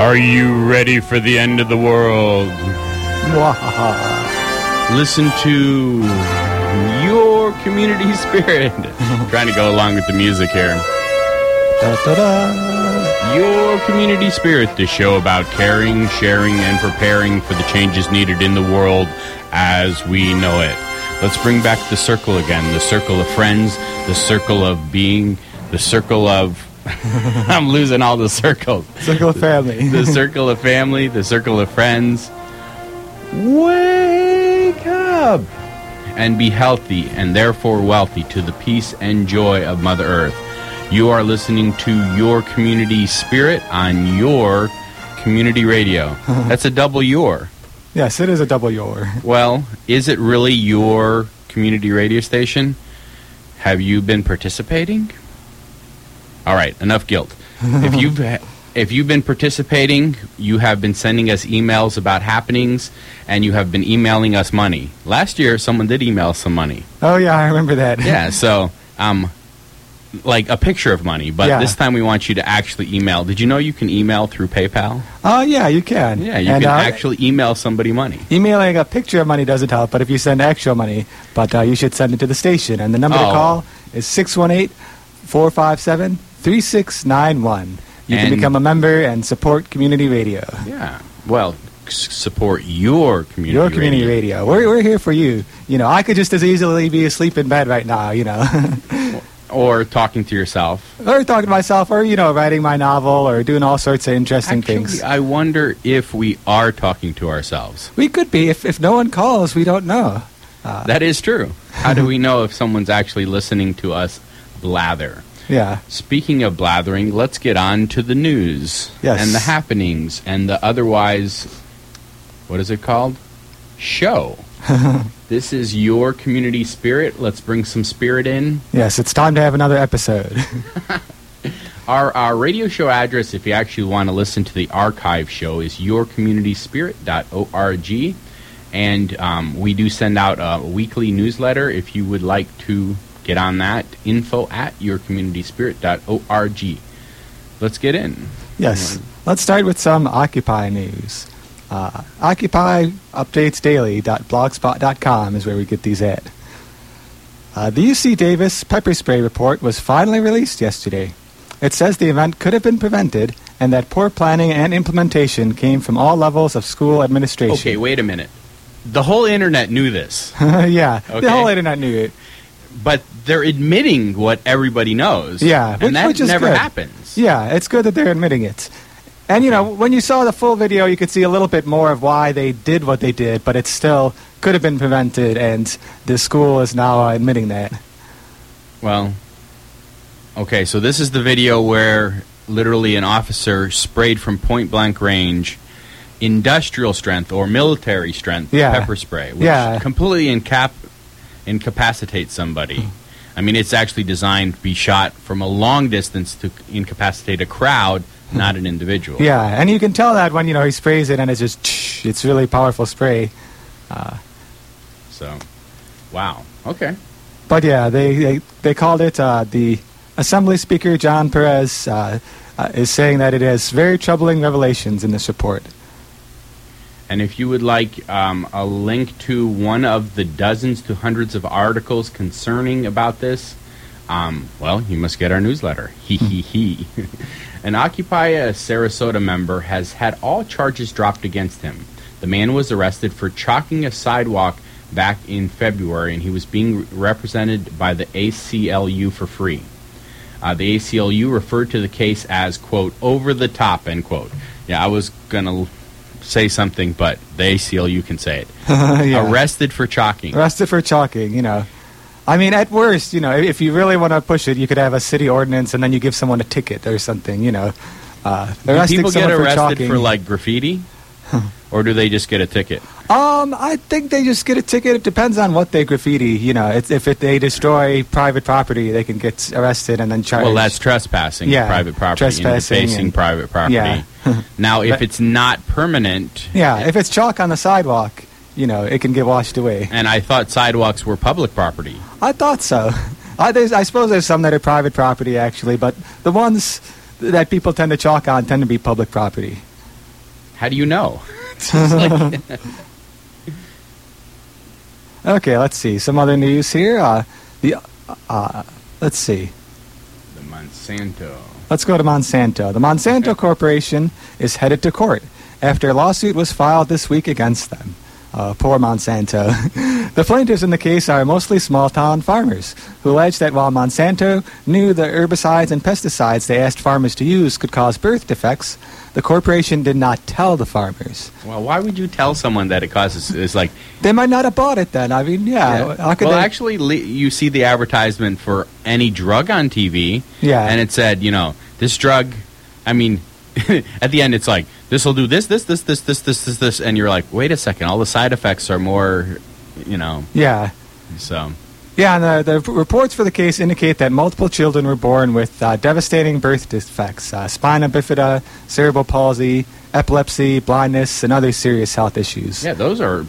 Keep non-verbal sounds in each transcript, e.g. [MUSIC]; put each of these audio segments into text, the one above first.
Are you ready for the end of the world? [LAUGHS] Listen to your community [LAUGHS] spirit. [LAUGHS] Trying to go along with the music here. Da, da, da. Your Community Spirit, the show about caring, sharing, and preparing for the changes needed in the world as we know it. Let's bring back the circle again the circle of friends, the circle of being, the circle of. [LAUGHS] I'm losing all the circles. Circle of family. [LAUGHS] the circle of family, the circle of friends. Wake up! And be healthy and therefore wealthy to the peace and joy of Mother Earth. You are listening to Your Community Spirit on Your Community Radio. [LAUGHS] That's a double your. Yes, it is a double your. Well, is it really your community radio station? Have you been participating? All right, enough guilt. if you've [LAUGHS] if you've been participating, you have been sending us emails about happenings, and you have been emailing us money. Last year, someone did email some money. Oh yeah, I remember that. Yeah, so um, like a picture of money, but Yeah. this time we want you to actually email. Did you know you can email through PayPal? Oh yeah, you can. Yeah, you And, can uh, actually email somebody money. Emailing a picture of money doesn't help, but if you send actual money, but uh, you should send it to the station. And the number to Oh. call is 618 457 3691. You can become a member and support community radio. Yeah. Well, s- support your community. Your community radio. radio. We're, we're here for you. You know, I could just as easily be asleep in bed right now, you know. [LAUGHS] or talking to yourself. or talking to myself, or, you know, writing my novel, or doing all sorts of interesting Actually, things. I wonder if we are talking to ourselves. We could be. If, if no one calls, we don't know. Uh, That is true. How do we know if someone's actually listening to us blather? Yeah. Speaking of blathering, let's get on to the news Yes. and the happenings and the otherwise, what is it called? Show. [LAUGHS] this is your community spirit. Let's bring some spirit in. Yes, it's time to have another episode. [LAUGHS] Our, our radio show address, if you actually want to listen to the archive show, is yourcommunityspirit.org. And um, we do send out a weekly newsletter if you would like to get on that. Info at yourcommunityspirit.org. Let's get in. yes. Let's start with some Occupy news. Uh, Occupy updates daily.blogspot.com is where we get these at. Uh, the UC Davis pepper spray report was finally released yesterday. It says the event could have been prevented and that poor planning and implementation came from all levels of school administration. Okay, wait a minute. The whole internet knew this, [LAUGHS] yeah, Okay. the whole internet knew it. But they're admitting what everybody knows. Yeah, which- and that which never good. happens. Yeah, it's good that they're admitting it. And you know, when you saw the full video, you could see a little bit more of why they did what they did, but it still could have been prevented, and the school is now uh, admitting that. Well, okay, so this is the video where literally an officer sprayed from point blank range industrial strength or military strength Yeah. pepper spray, which Yeah. completely incap- incapacitates somebody. I mean, it's actually designed to be shot from a long distance to incapacitate a crowd, not an individual. Yeah, and you can tell that when you know he sprays it, and it's just it's really powerful spray. Uh, So, wow. Okay. but yeah, they they, they called it uh, the Assembly Speaker John Perez uh, uh, is saying that it has very troubling revelations in this report. And if you would like um, a link to one of the dozens to hundreds of articles concerning about this, um, well, you must get our newsletter. He he he. An Occupy a Sarasota member has had all charges dropped against him. The man was arrested for chalking a sidewalk back in February, and he was being represented by the ACLU for free. Uh, the ACLU referred to the case as, quote, over the top, end quote. Yeah, I was going to say something, but the ACLU can say it. [LAUGHS] Yeah. Arrested for chalking. Arrested for chalking, you know. I mean, at worst, you know, if you really want to push it, you could have a city ordinance and then you give someone a ticket or something, you know. Uh, Do people get someone for arrested for, like, graffiti? [LAUGHS] or do they just get a ticket? Um, I think they just get a ticket. It depends on what they graffiti. You know, it's, if it, they destroy private property, they can get arrested and then charged. Well, that's trespassing Yeah, private property trespassing and defacing and- private [LAUGHS] property. Yeah. [LAUGHS] now, if But- it's not permanent, yeah. If it's chalk on the sidewalk, you know, it can get washed away. and I thought sidewalks were public property. I thought so. [LAUGHS] I, there's, I suppose there's some that are private property actually, but the ones that people tend to chalk on tend to be public property. How do you know? [LAUGHS] [LAUGHS] Okay, let's see. Some other news here. Uh, the uh, let's see. The Monsanto. Let's go to Monsanto. The Monsanto Corporation is headed to court after a lawsuit was filed this week against them. Uh, poor Monsanto. [LAUGHS] the plaintiffs in the case are mostly small town farmers who allege that while Monsanto knew the herbicides and pesticides they asked farmers to use could cause birth defects, the corporation did not tell the farmers. Well, why would you tell someone that it causes? It's like They might not have bought it then. I mean, yeah. How could well, actually, le- you see the advertisement for any drug on TV, Yeah. and it said, you know, this drug. I mean, [LAUGHS] at the end, it's like this will do this, this, this, this, this, this, this, this, and you're like, wait a second, all the side effects are more, you know, yeah. so. Yeah, and the, the reports for the case indicate that multiple children were born with uh, devastating birth defects uh, spina bifida, cerebral palsy, epilepsy, blindness, and other serious health issues. Yeah, those are.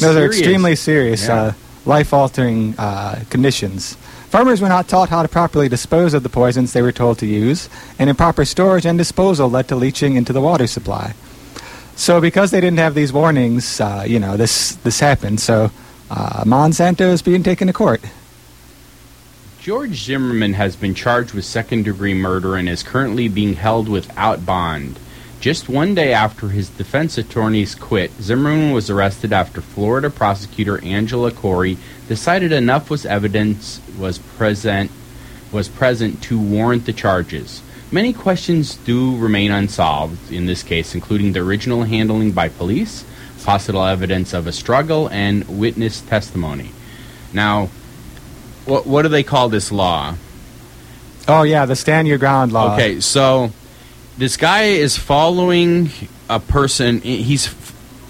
Those are extremely serious, Yeah. uh, life altering uh, conditions. Farmers were not taught how to properly dispose of the poisons they were told to use, and improper storage and disposal led to leaching into the water supply. So, because they didn't have these warnings, uh, you know, this, this happened. So, uh, Monsanto is being taken to court. George Zimmerman has been charged with second degree murder and is currently being held without bond. Just one day after his defense attorneys quit, Zimmerman was arrested after Florida prosecutor Angela Corey decided enough was evidence was present was present to warrant the charges. Many questions do remain unsolved in this case, including the original handling by police, possible evidence of a struggle, and witness testimony. Now, what what do they call this law? Oh, yeah, the stand your ground law. Okay, so this guy is following a person. He's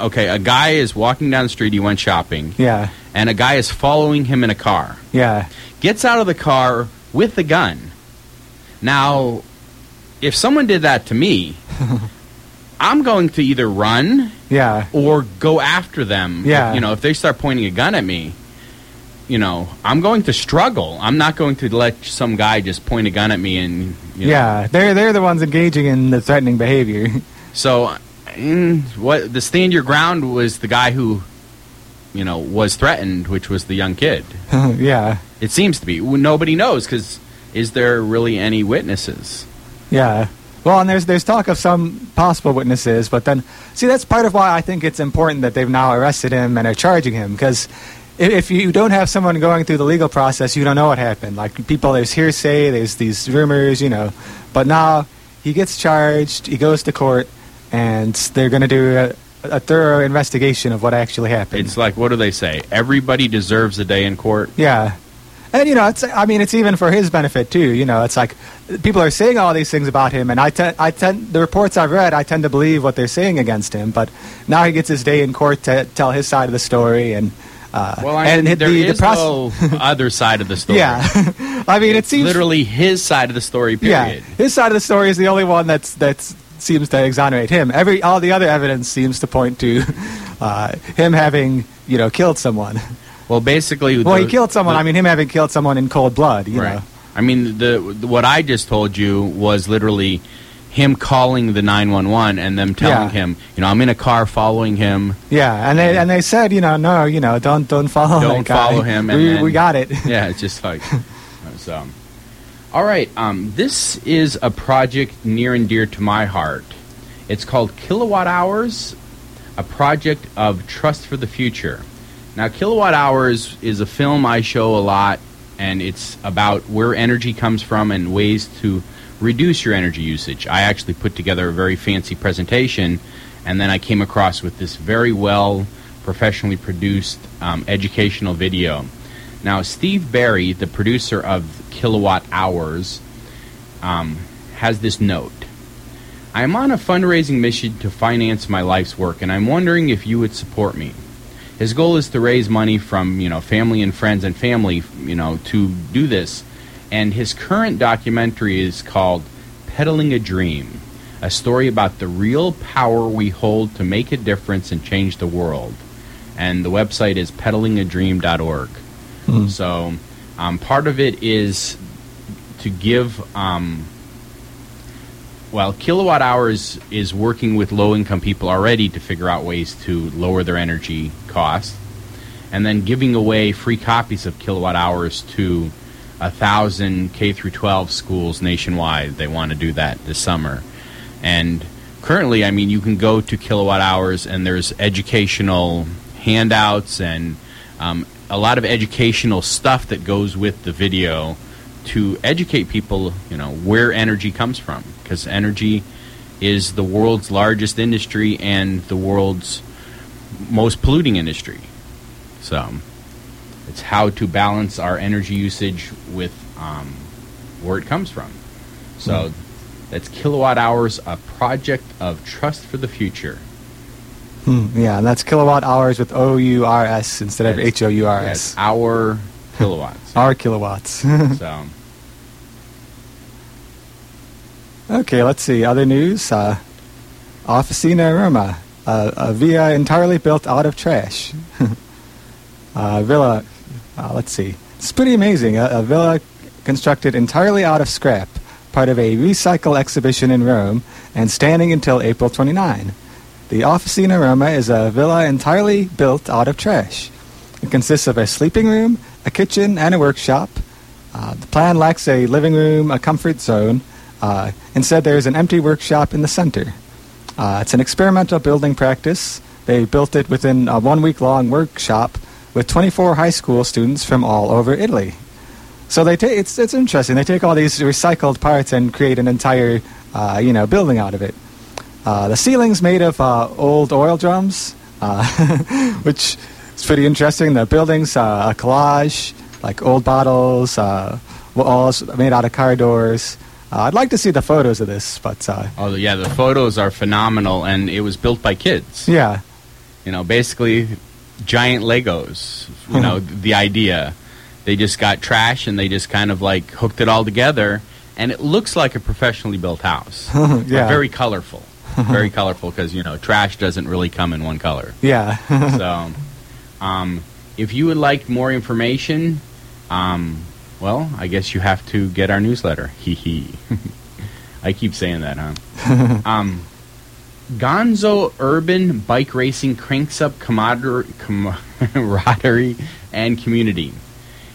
okay. A guy is walking down the street. He went shopping, Yeah, and a guy is following him in a car. yeah, Gets out of the car with a gun. Now, if someone did that to me, [LAUGHS] I'm going to either run yeah, or go after them. Yeah. You know, if they start pointing a gun at me, you know, I'm going to struggle. I'm not going to let some guy just point a gun at me and you know. yeah. They're, they're the ones engaging in the threatening behavior. [LAUGHS] So, mm, what the stand your ground was the guy who, you know, was threatened, which was the young kid. [LAUGHS] yeah, It seems to be. Nobody knows because is there really any witnesses? yeah. Well, and there's there's talk of some possible witnesses, but then see that's part of why I think it's important that they've now arrested him and are charging him because if, if you don't have someone going through the legal process, you don't know what happened. Like people, there's hearsay, there's these rumors, you know. But now he gets charged, he goes to court, and they're going to do a, a thorough investigation of what actually happened. It's like what do they say? Everybody deserves a day in court. Yeah. And you know, it's I mean, it's even for his benefit too. You know, it's like people are saying all these things about him, and I tend, I tend, the reports I've read, I tend to believe what they're saying against him. But now he gets his day in court to tell his side of the story, and uh, Well, I and mean, it- there the, is the pros- no [LAUGHS] other side of the story. yeah. [LAUGHS] I mean, it seems literally his side of the story. yeah, Period. his side of the story is the only one that's that's seems to exonerate him. Every all the other evidence seems to point to [LAUGHS] uh, him having you know killed someone. Well, basically, Well, the- he killed someone. the- I mean, him having killed someone in cold blood. You right. know. I mean, the, the what I just told you was literally him calling the nine one one and them telling Yeah. him, you know, I'm in a car following him. Yeah, and they and they said, you know, no, you know, don't don't follow him Don't follow him, and we, then- we got it. [LAUGHS] Yeah, it's just like so. All right, um, this is a project near and dear to my heart. It's called Kilowatt Ours, a project of trust for the future. Now, Kilowatt Ours is a film I show a lot, and it's about where energy comes from and ways to reduce your energy usage. I actually put together a very fancy presentation, and then I came across with this very well professionally produced um, educational video. Now, Steve Barry, the producer of Kilowatt Ours, um, has this note. I am on a fundraising mission to finance my life's work, and I'm wondering if you would support me. His goal is to raise money from you know family and friends and family you know to do this, and his current documentary is called "Peddling a Dream," a story about the real power we hold to make a difference and change the world. And the website is peddlingadream.org. So, um, part of it is to give um, well, kilowatt ours is working with low income people already to figure out ways to lower their energy costs, and then giving away free copies of kilowatt ours to a thousand K through 12 schools nationwide. They want to do that this summer, and currently, I mean, you can go to kilowatt ours and there's educational handouts and um, a lot of educational stuff that goes with the video to educate people, you know, where energy comes from because energy is the world's largest industry and the world's most polluting industry. So it's how to balance our energy usage with um, where it comes from. So mm. that's kilowatt ours, a project of trust for the future. Hmm, yeah, and that's kilowatt ours with O U R S instead of H O U R S. Our kilowatts. [LAUGHS] our kilowatts. [LAUGHS] so. Okay, let's see. Other news. Uh, Officina Roma, uh, a villa entirely built out of trash. [LAUGHS] uh, villa, uh, let's see. It's pretty amazing. A, a, villa constructed entirely out of scrap, part of a recycle exhibition in Rome, and standing until April 29. The Officina Roma is a villa entirely built out of trash. It consists of a sleeping room, a kitchen, and a workshop. Uh, the plan lacks a living room, a comfort zone, uh, instead, there is an empty workshop in the center. Uh, it's an experimental building practice. They built it within a one week long workshop with 24 high school students from all over Italy. So they ta- it's, it's interesting. They take all these recycled parts and create an entire uh, you know, building out of it. Uh, the ceiling's made of uh, old oil drums, uh, [LAUGHS] which is pretty interesting. The building's a collage, like old bottles, walls made out of car doors. Uh, I'd like to see the photos of this, but uh, oh yeah, the photos are phenomenal, and it was built by kids. Yeah, you know, basically giant Legos. You know, the idea. They just got trash and they just kind of like hooked it all together, and it looks like a professionally built house. [LAUGHS] yeah, very colorful. very colorful because you know trash doesn't really come in one color. Yeah. [LAUGHS] so, um, if you would like more information, um, well, I guess you have to get our newsletter. Hee hee. [LAUGHS] I keep saying that, huh? um, Gonzo Urban Bike Racing cranks up camaraderie and community.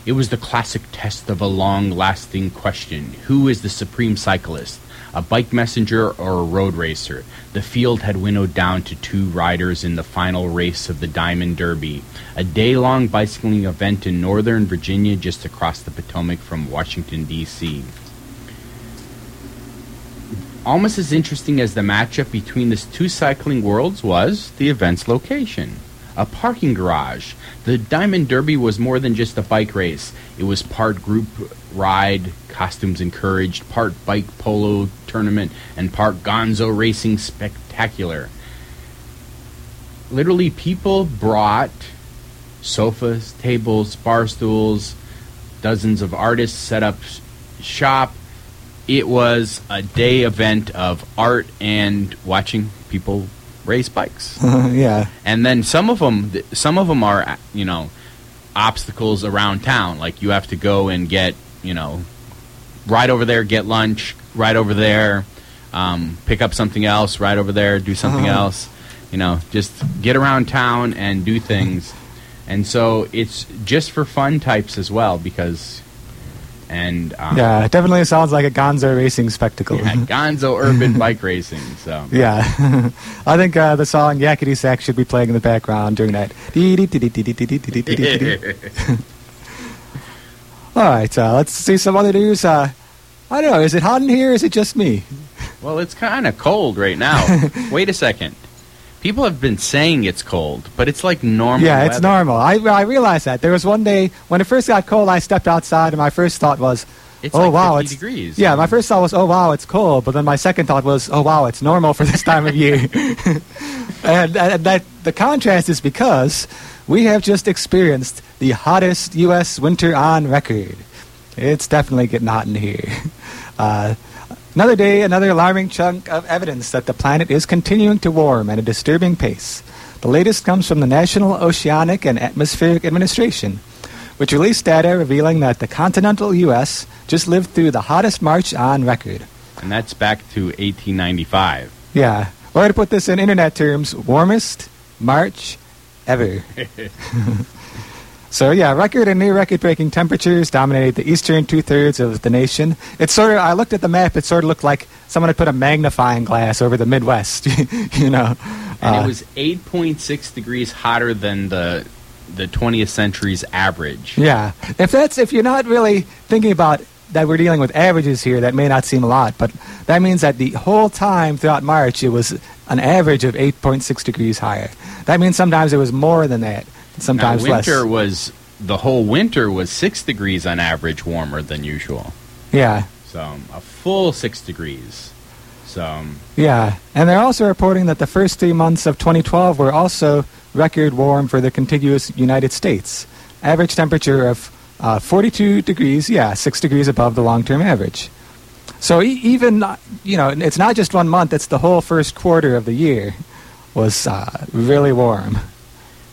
It was the classic test of a long lasting question Who is the supreme cyclist? a bike messenger or a road racer. The field had winnowed down to two riders in the final race of the Diamond Derby, a day long bicycling event in northern Virginia just across the Potomac from Washington, D.C. Almost as interesting as the matchup between the two cycling worlds was the event's location a parking garage. The Diamond Derby was more than just a bike race. It was part group ride, costumes encouraged, part bike polo tournament, and part gonzo racing spectacular. Literally, people brought sofas, tables, bar stools, dozens of artists set up shop. It was a day event of art and watching people race bikes. [LAUGHS] yeah. And then some of them, some of them are, you know, obstacles around town. Like you have to go and get, you know, right over there, get lunch, right over there, um, pick up something else, right over there, do something uh-huh. else. You know, just get around town and do things. And so it's just for fun types as well because and um, yeah, it definitely sounds like a Gonzo racing spectacle. Yeah, Gonzo urban bike racing. So yeah, I think uh, the song Yakety Sax should be playing in the background during that. All right, uh, let's see some other news. Uh, I don't know. Is it hot in here? Is it just me? Well, it's kind of cold right now. Wait a second. People have been saying it's cold, but it's like normal. Yeah, weather. it's normal. I, I realized that. There was one day when it first got cold, I stepped outside, and my first thought was, it's oh like wow, it's degrees. Yeah, my first thought was, oh wow, it's cold. But then my second thought was, oh wow, it's normal for this time of year. [LAUGHS] and, and that the contrast is because we have just experienced the hottest U.S. winter on record. It's definitely getting hot in here. [LAUGHS] Uh, Another day, another alarming chunk of evidence that the planet is continuing to warm at a disturbing pace. The latest comes from the National Oceanic and Atmospheric Administration, which released data revealing that the continental U.S. just lived through the hottest March on record. And that's back to 1895. Yeah. Or to put this in internet terms, warmest March ever. [LAUGHS] so yeah, record and near record breaking temperatures dominated the eastern two thirds of the nation. It sort of I looked at the map, it sort of looked like someone had put a magnifying glass over the Midwest. [LAUGHS] you know. And Uh, it was 8.6 degrees hotter than the the 20th century's average. Yeah. If that's if you're not really thinking about that we're dealing with averages here, that may not seem a lot, but that means that the whole time throughout March it was an average of 8.6 degrees higher. That means sometimes it was more than that, sometimes now, winter less. was the whole winter was six degrees on average warmer than usual. Yeah. So a full six degrees. So um, Yeah, and they're also reporting that the first three months of 2012 were also record warm for the contiguous United States. Average temperature of uh, 42 degrees, yeah, six degrees above the long-term average. So e- even you know, it's not just one month; it's the whole first quarter of the year was uh, really warm.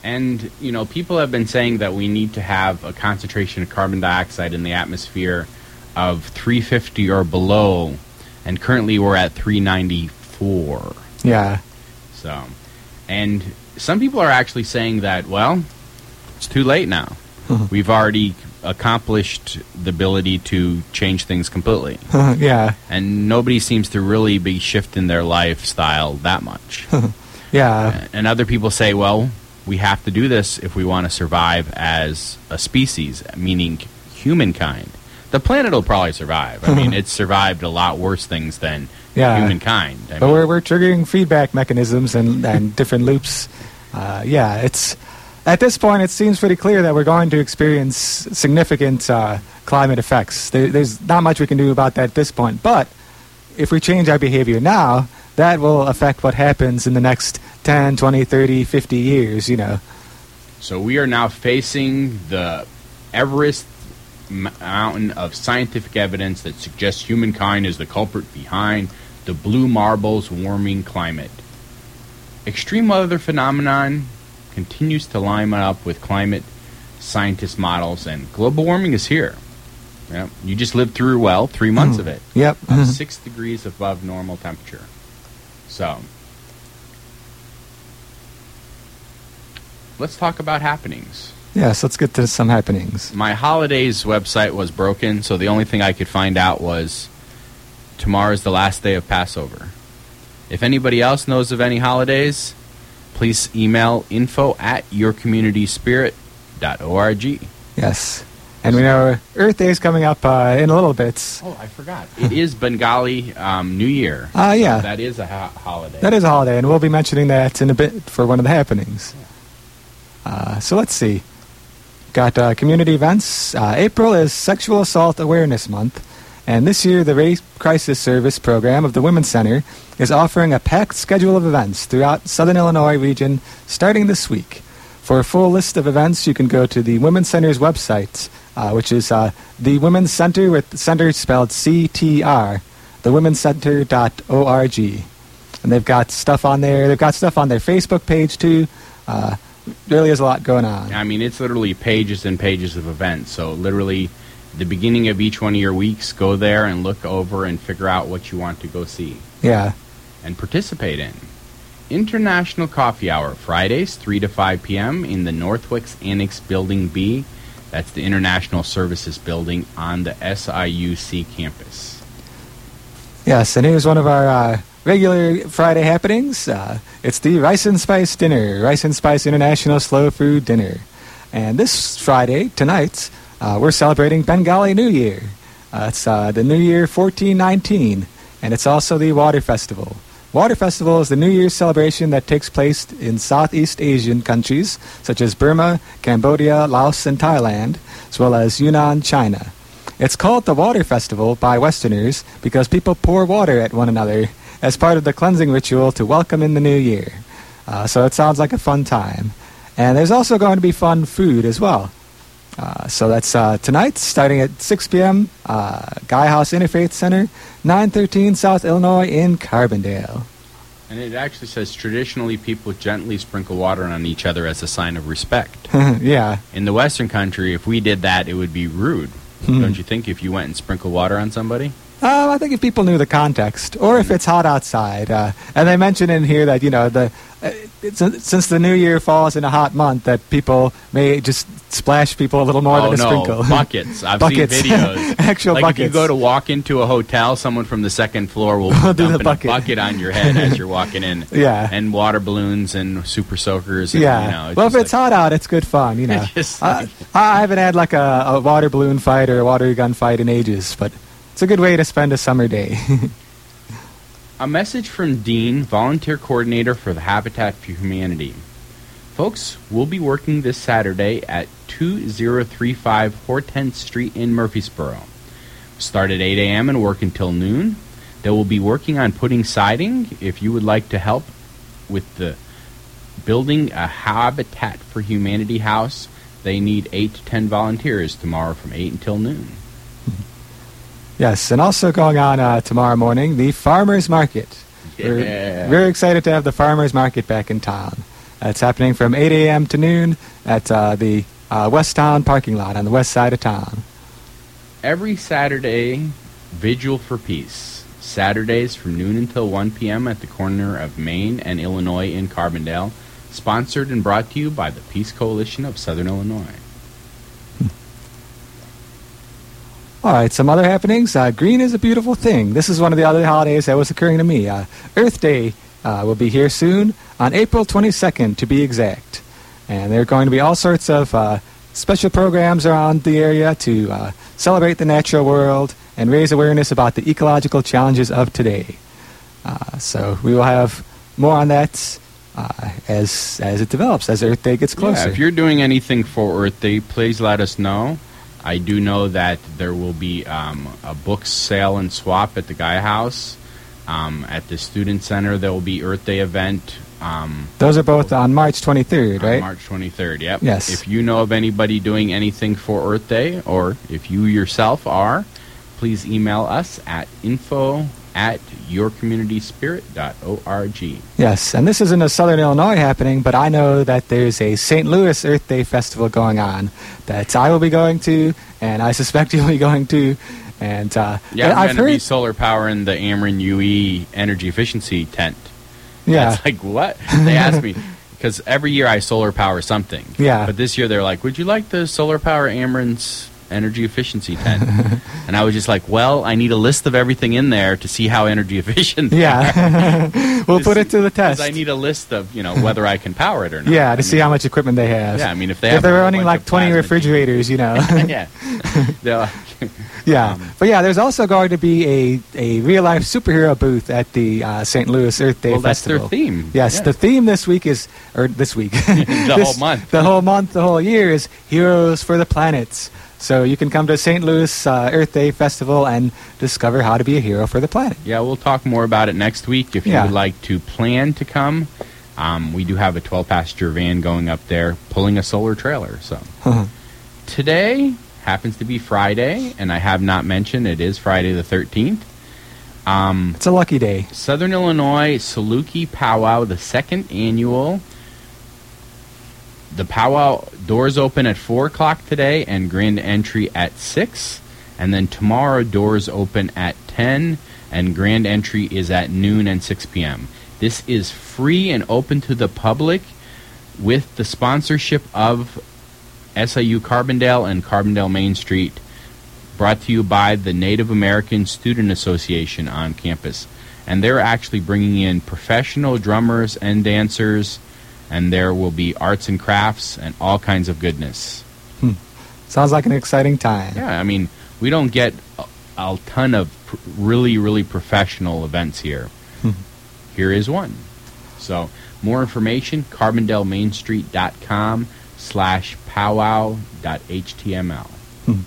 And, you know, people have been saying that we need to have a concentration of carbon dioxide in the atmosphere of 350 or below. And currently we're at 394. Yeah, So, and some people are actually saying that, well, it's too late now. We've already accomplished the ability to change things completely. yeah, And nobody seems to really be shifting their lifestyle that much. yeah, And other people say, well, we have to do this if we want to survive as a species, meaning humankind. The planet will probably survive. I mean, [LAUGHS] it's survived a lot worse things than Yeah. humankind. I but mean, we're we're triggering feedback mechanisms and and [LAUGHS] different loops. Uh, yeah, it's at this point it seems pretty clear that we're going to experience significant uh, climate effects. There, there's not much we can do about that at this point, but if we change our behavior now, that will affect what happens in the next 10, 20, 30, 50 years. You know. so we are now facing the Everest mountain of scientific evidence that suggests humankind is the culprit behind the blue marbles warming climate. Extreme weather phenomenon continues to line up with climate scientist models, and global warming is here. Yeah, you just lived through well three months hmm. of it, Yep. of mm-hmm. six degrees above normal temperature. So, let's talk about happenings. yes. Let's get to some happenings. My holidays website was broken, so the only thing I could find out was tomorrow is the last day of Passover. If anybody else knows of any holidays, please email info at yourcommunityspirit.org. Yes. And we know Earth Day is coming up uh, in a little bit. Oh, I forgot. It is Bengali um, New Year. Ah, yeah. That is a ho- holiday. That is a holiday, and we'll be mentioning that in a bit for one of the happenings. Uh, so let's see. Got uh, community events. Uh, April is Sexual Assault Awareness Month, and this year the Rape Crisis Service program of the Women's Center is offering a packed schedule of events throughout Southern Illinois region starting this week. For a full list of events, you can go to the Women's Center's website, uh, which is uh, the Women's Center with center spelled C-T-R, thewomenscenter.org. And they've got stuff on there. They've got stuff on their Facebook page too. Uh, really is a lot going on. I mean, it's literally pages and pages of events. So, literally, the beginning of each one of your weeks, go there and look over and figure out what you want to go see. Yeah. and participate in. International Coffee Hour, Fridays, 3 to 5 p.m. in the Northwest Annex Building B. That's the International Services Building on the SIUC campus. Yes, and here's one of our uh, regular Friday happenings. Uh, it's the Rice and Spice Dinner, Rice and Spice International Slow Food Dinner. And this Friday, tonight, uh, we're celebrating Bengali New Year. Uh, it's uh, the New Year 1419, and it's also the Water Festival. Water Festival is the New Year's celebration that takes place in Southeast Asian countries such as Burma, Cambodia, Laos, and Thailand, as well as Yunnan, China. It's called the Water Festival by Westerners because people pour water at one another as part of the cleansing ritual to welcome in the new year. Uh, so it sounds like a fun time. And there's also going to be fun food as well. Uh, so that's uh, tonight, starting at 6 p.m., uh, Gaia House Interfaith Center, 913 South Illinois in Carbondale. And it actually says traditionally people gently sprinkle water on each other as a sign of respect. [LAUGHS] yeah, In the Western country, if we did that, it would be rude. Hmm. Don't you think? If you went and sprinkled water on somebody, Um, I think if people knew the context, or if it's hot outside, uh, and they mention in here that you know the uh, since the new year falls in a hot month, that people may just splash people a little more oh than a no, sprinkle. [LAUGHS] buckets! I've Buckets. seen videos. [LAUGHS] Actual like buckets. if you go to walk into a hotel, someone from the second floor will [LAUGHS] Will be do the dumping bucket. a bucket on your head as you're walking in. Yeah. and water balloons and super soakers. And, yeah. you know, well, if it's like- hot out, it's good fun. You know. I, I haven't had like a, a water balloon fight or a water gun fight in ages, but it's a good way to spend a summer day. A message from Dean, volunteer coordinator for the Habitat for Humanity. Folks, we'll be working this Saturday at 2035 Hortense Street in Murphysboro. Start at 8 a.m. and work until noon. They will be working on putting siding. If you would like to help with the building a Habitat for Humanity house, they need 8 to 10 volunteers tomorrow from 8 until noon. Yes, and also going on uh, tomorrow morning, the farmers market. Yeah. We're very excited to have the farmers market back in town. It's happening from 8 a.m. to noon at uh, the uh, West Town parking lot on the west side of town. every Saturday, Vigil for Peace. Saturdays from noon until 1 p.m. at the corner of Main and Illinois in Carbondale. Sponsored and brought to you by the Peace Coalition of Southern Illinois. All right, some other happenings. Uh, green is a beautiful thing. This is one of the other holidays that was occurring to me. Uh, Earth Day uh, will be here soon, on April 22nd to be exact. And there are going to be all sorts of uh, special programs around the area to uh, celebrate the natural world and raise awareness about the ecological challenges of today. Uh, so we will have more on that uh, as as it develops, as Earth Day gets closer. Yeah, if you're doing anything for Earth Day, please let us know. I do know that there will be um, a book sale and swap at the Gaia House. Um, at the Student Center, there will be Earth Day event. Um, Those are both on March 23rd, on right? March 23rd, yep. Yes. If you know of anybody doing anything for Earth Day, or if you yourself are, please email us at info at yourcommunityspirit.org. Yes, and this isn't a Southern Illinois happening, but I know that there's a St. Louis Earth Day festival going on that I will be going to, and I suspect [LAUGHS] you'll be going to. And uh, Yeah, I'm I've going to be heard, solar power in the Ameren UE energy efficiency tent. yeah, It's like, what? They asked me, [LAUGHS] because every year I solar power something. Yeah. But this year they're like, would you like the solar power Ameren's energy efficiency tent? [LAUGHS] and I was just like, well, I need a list of everything in there to see how energy efficient they are. yeah. [LAUGHS] we'll put it to the test. I need a list of, you know, whether I can power it or not. yeah, I to see mean, how much equipment they have. Yeah, I mean, if they if they're running like 20 plasma refrigerators, you know. [LAUGHS] yeah. Like, yeah, Um, but yeah, there's also going to be a, a real life superhero booth at the uh, St. Louis Earth Day well, that's Festival. their theme. Yes, Yeah. the theme this week is, or this week, The this- whole month. the whole month, the whole year is Heroes for the Planets. So you can come to St. Louis uh, Earth Day Festival and discover how to be a hero for the planet. Yeah, we'll talk more about it next week. If you Yeah. would like to plan to come, um, we do have a 12 passenger van going up there pulling a solar trailer. So today happens to be Friday, and I have not mentioned it is Friday the 13th. Um, it's a lucky day. Southern Illinois Saluki Powwow, the second annual. The powwow doors open at 4 o'clock today and grand entry at 6. And then tomorrow doors open at 10 and grand entry is at noon and 6 p.m. This is free and open to the public with the sponsorship of SIU Carbondale and Carbondale Main Street brought to you by the Native American Student Association on campus. And they're actually bringing in professional drummers and dancers, and there will be arts and crafts and all kinds of goodness. Hmm. Sounds like an exciting time. Yeah, I mean, we don't get a, a ton of pr- really, really professional events here. Hmm. here is one. So, more information, carbondalemainstreet.com slash powwow.html. Hmm.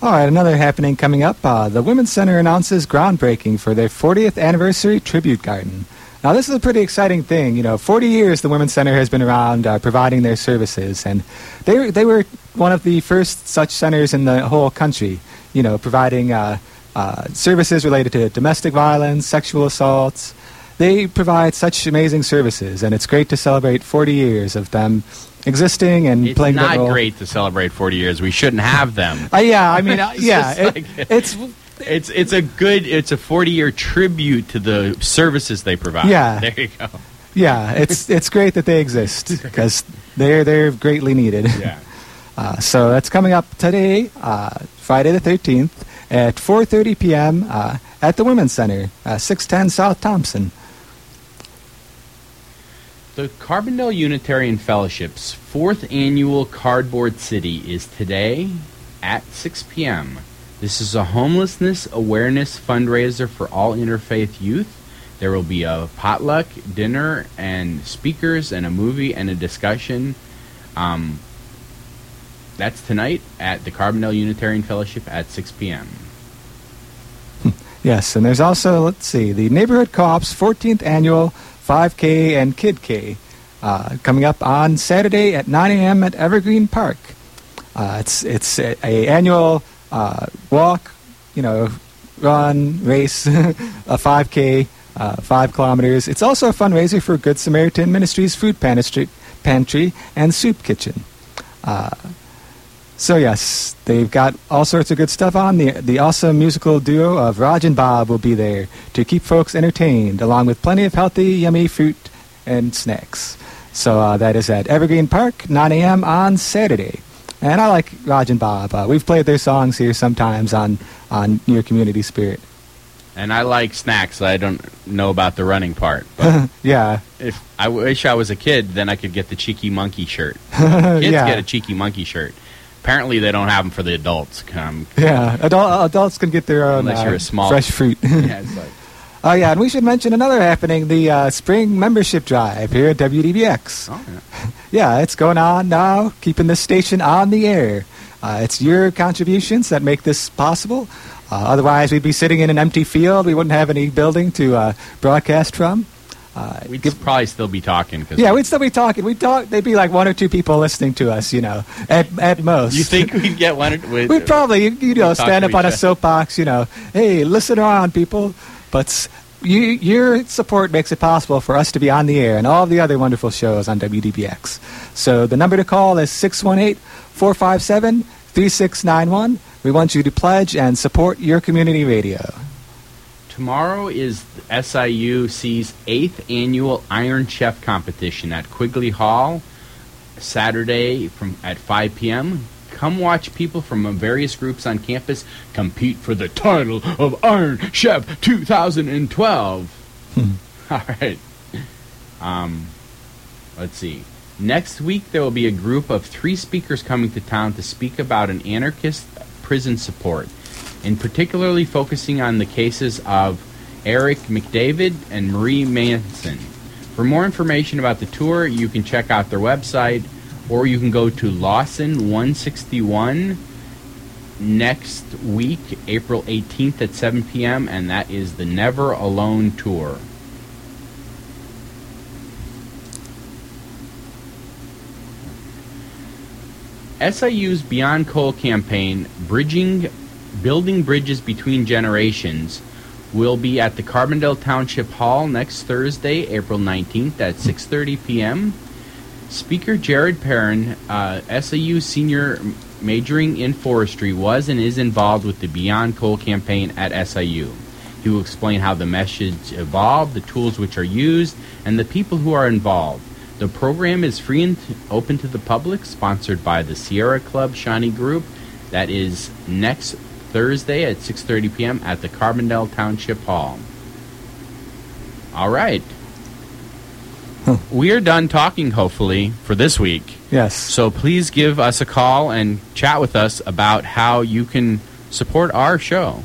All right, another happening coming up. Uh, the Women's Center announces groundbreaking for their 40th anniversary tribute garden. Now, this is a pretty exciting thing. You know, 40 years the Women's Center has been around uh, providing their services, and they were, they were one of the first such centers in the whole country, you know, providing uh, uh, services related to domestic violence, sexual assaults. They provide such amazing services, and it's great to celebrate 40 years of them existing and It's playing not that role. great to celebrate 40 years. We shouldn't have them. Uh, yeah, I [LAUGHS] mean, uh, yeah, it, like- it's It's it's a good it's a 40 year tribute to the services they provide. Yeah. There you go. yeah, it's [LAUGHS] it's great that they exist because they're they're greatly needed. Yeah. [LAUGHS] Uh, so that's coming up today, uh, Friday the 13th at 4:30 p.m. Uh, at the Women's Center, uh, 610 South Thompson. The Carbondale Unitarian Fellowship's fourth annual Cardboard City is today at 6 p.m. This is a homelessness awareness fundraiser for all interfaith youth. There will be a potluck, dinner, and speakers, and a movie and a discussion. Um, that's tonight at the Carbondale Unitarian Fellowship at 6 p.m. [LAUGHS] Yes, and there's also let's see the Neighborhood Co-op's 14th annual 5K and Kid K uh, coming up on Saturday at 9 a.m. at Evergreen Park. Uh, it's it's a, a annual uh, walk, you know, run, race, [LAUGHS] a 5K, uh, five kilometers. It's also a fundraiser for Good Samaritan Ministries Food Pantry, Pantry and Soup Kitchen. Uh, so yes, they've got all sorts of good stuff on. The the awesome musical duo of Raj and Bob will be there to keep folks entertained, along with plenty of healthy, yummy fruit and snacks. So uh, that is at Evergreen Park, 9 a.m. on Saturday. And I like Raj and Bob. Uh, we've played their songs here sometimes on on your community spirit. And I like snacks. I don't know about the running part. But [LAUGHS] yeah, if I wish I was a kid, then I could get the cheeky monkey shirt. [LAUGHS] Kids yeah, get a cheeky monkey shirt. Apparently, they don't have them for the adults. Um, yeah. Adult, adults can get their own Unless uh, you're a small- fresh fruit. [LAUGHS] yeah, it's like, Oh yeah, and we should mention another happening: the uh, spring membership drive here at WDBX. oh, yeah. [LAUGHS] Yeah, it's going on now, keeping this station on the air. Uh, it's your contributions that make this possible. Uh, otherwise, we'd be sitting in an empty field. We wouldn't have any building to uh, broadcast from. Uh, We'd give- probably still be talking. Cause yeah, we'd still be talking. We'd talk. They'd be like one or two people listening to us, you know, at at most. You think we'd get one? or- With, [LAUGHS] We'd probably, you, you know, stand up on a soapbox, you know, hey, listen on, people. But you, your support makes it possible for us to be on the air and all the other wonderful shows on WDBX. So the number to call is 618 457 3691. We want you to pledge and support your community radio. Tomorrow is SIUC's eighth annual Iron Chef competition at Quigley Hall. Saturday from at 5 p.m. Come watch people from various groups on campus compete for the title of Iron Chef 2012. [LAUGHS] All right. Um, let's see. Next week there will be a group of three speakers coming to town to speak about an anarchist prison support, and particularly focusing on the cases of Eric McDavid and Marie Mason. For more information about the tour, you can check out their website, or you can go to Lawson 161 next week, April 18th at 7 p.m., and that is the Never Alone Tour. SIU's Beyond Coal campaign, Bridging, Building Bridges Between Generations, will be at the Carbondale Township Hall next Thursday, April 19th at 6.30 p.m. Speaker Jared Perrin, uh, SIU senior majoring in forestry, was and is involved with the Beyond Coal campaign at SIU. He will explain how the message evolved, the tools which are used, and the people who are involved. The program is free and open to the public, sponsored by the Sierra Club Shawnee Group. That is next Thursday at 6:30 p.m. at the Carbondale Township Hall. All right. We are done talking, hopefully, for this week. Yes. So please give us a call and chat with us about how you can support our show.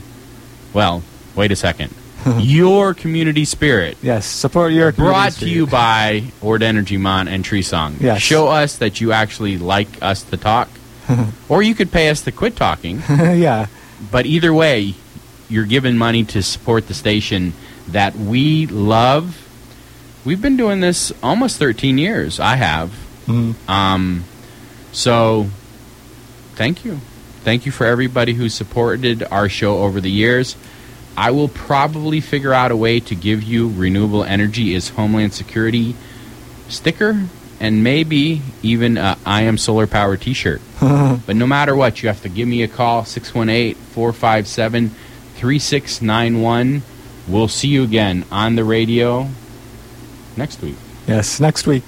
Well, wait a second. [LAUGHS] Your community spirit. Yes. Support your community Brought to you by Ord Energy Mon and Tree Song. Yes. Show us that you actually like us to talk. [LAUGHS] or you could pay us to quit talking. [LAUGHS] yeah. But either way, you're giving money to support the station that we love. We've been doing this almost 13 years. I have. Mm. Um, so, thank you. Thank you for everybody who supported our show over the years. I will probably figure out a way to give you Renewable Energy is Homeland Security sticker and maybe even a I Am Solar Power t shirt. [LAUGHS] but no matter what, you have to give me a call 618 457 3691. We'll see you again on the radio next week. Yes, next week.